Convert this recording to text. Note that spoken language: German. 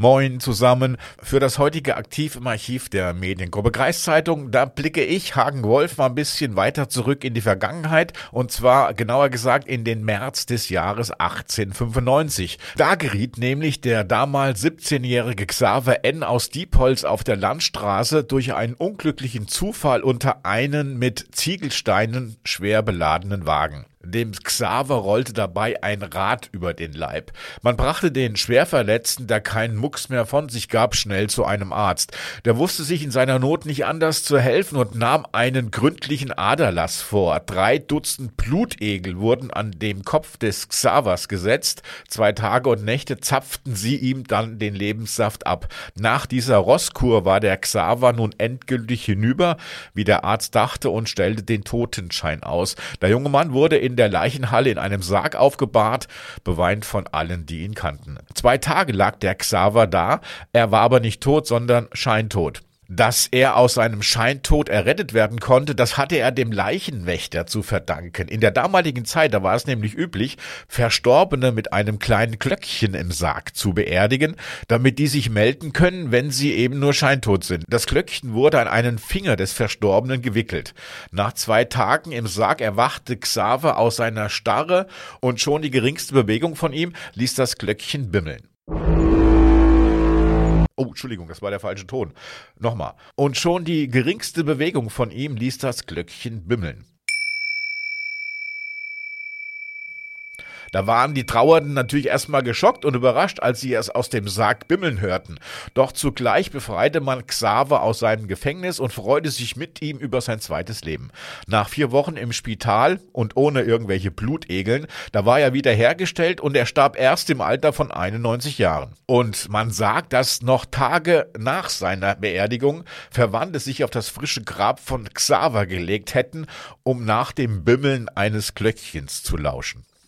Moin zusammen. Für das heutige Aktiv im Archiv der Mediengruppe Kreiszeitung, da blicke ich, Hagen Wolf, mal ein bisschen weiter zurück in die Vergangenheit und zwar genauer gesagt in den März des Jahres 1895. Da geriet nämlich der damals 17-jährige Xaver N. aus Diepholz auf der Landstraße durch einen unglücklichen Zufall unter einen mit Ziegelsteinen schwer beladenen Wagen. Dem Xaver rollte dabei ein Rad über den Leib. Man brachte den Schwerverletzten, der keinen Mucks mehr von sich gab, schnell zu einem Arzt. Der wusste sich in seiner Not nicht anders zu helfen und nahm einen gründlichen Aderlass vor. Drei Dutzend Blutegel wurden an dem Kopf des Xavers gesetzt. Zwei Tage und Nächte zapften sie ihm dann den Lebenssaft ab. Nach dieser Rosskur war der Xaver nun endgültig hinüber, wie der Arzt dachte, und stellte den Totenschein aus. Der junge Mann wurde in in der Leichenhalle in einem Sarg aufgebahrt, beweint von allen, die ihn kannten. Zwei Tage lag der Xaver da, er war aber nicht tot, sondern scheintot. Dass er aus seinem Scheintod errettet werden konnte, das hatte er dem Leichenwächter zu verdanken. In der damaligen Zeit, da war es nämlich üblich, Verstorbene mit einem kleinen Glöckchen im Sarg zu beerdigen, damit die sich melden können, wenn sie eben nur scheintot sind. Das Glöckchen wurde an einen Finger des Verstorbenen gewickelt. Nach zwei Tagen im Sarg erwachte Xaver aus seiner Starre und schon die geringste Bewegung von ihm ließ das Glöckchen bimmeln. Oh, Entschuldigung, das war der falsche Ton. Nochmal. Und schon die geringste Bewegung von ihm ließ das Glöckchen bimmeln. Da waren die Trauernden natürlich erstmal geschockt und überrascht, als sie es aus dem Sarg bimmeln hörten. Doch zugleich befreite man Xaver aus seinem Gefängnis und freute sich mit ihm über sein zweites Leben. Nach vier Wochen im Spital und ohne irgendwelche Blutegeln, da war er wieder hergestellt und er starb erst im Alter von 91 Jahren. Und man sagt, dass noch Tage nach seiner Beerdigung Verwandte sich auf das frische Grab von Xaver gelegt hätten, um nach dem Bimmeln eines Glöckchens zu lauschen.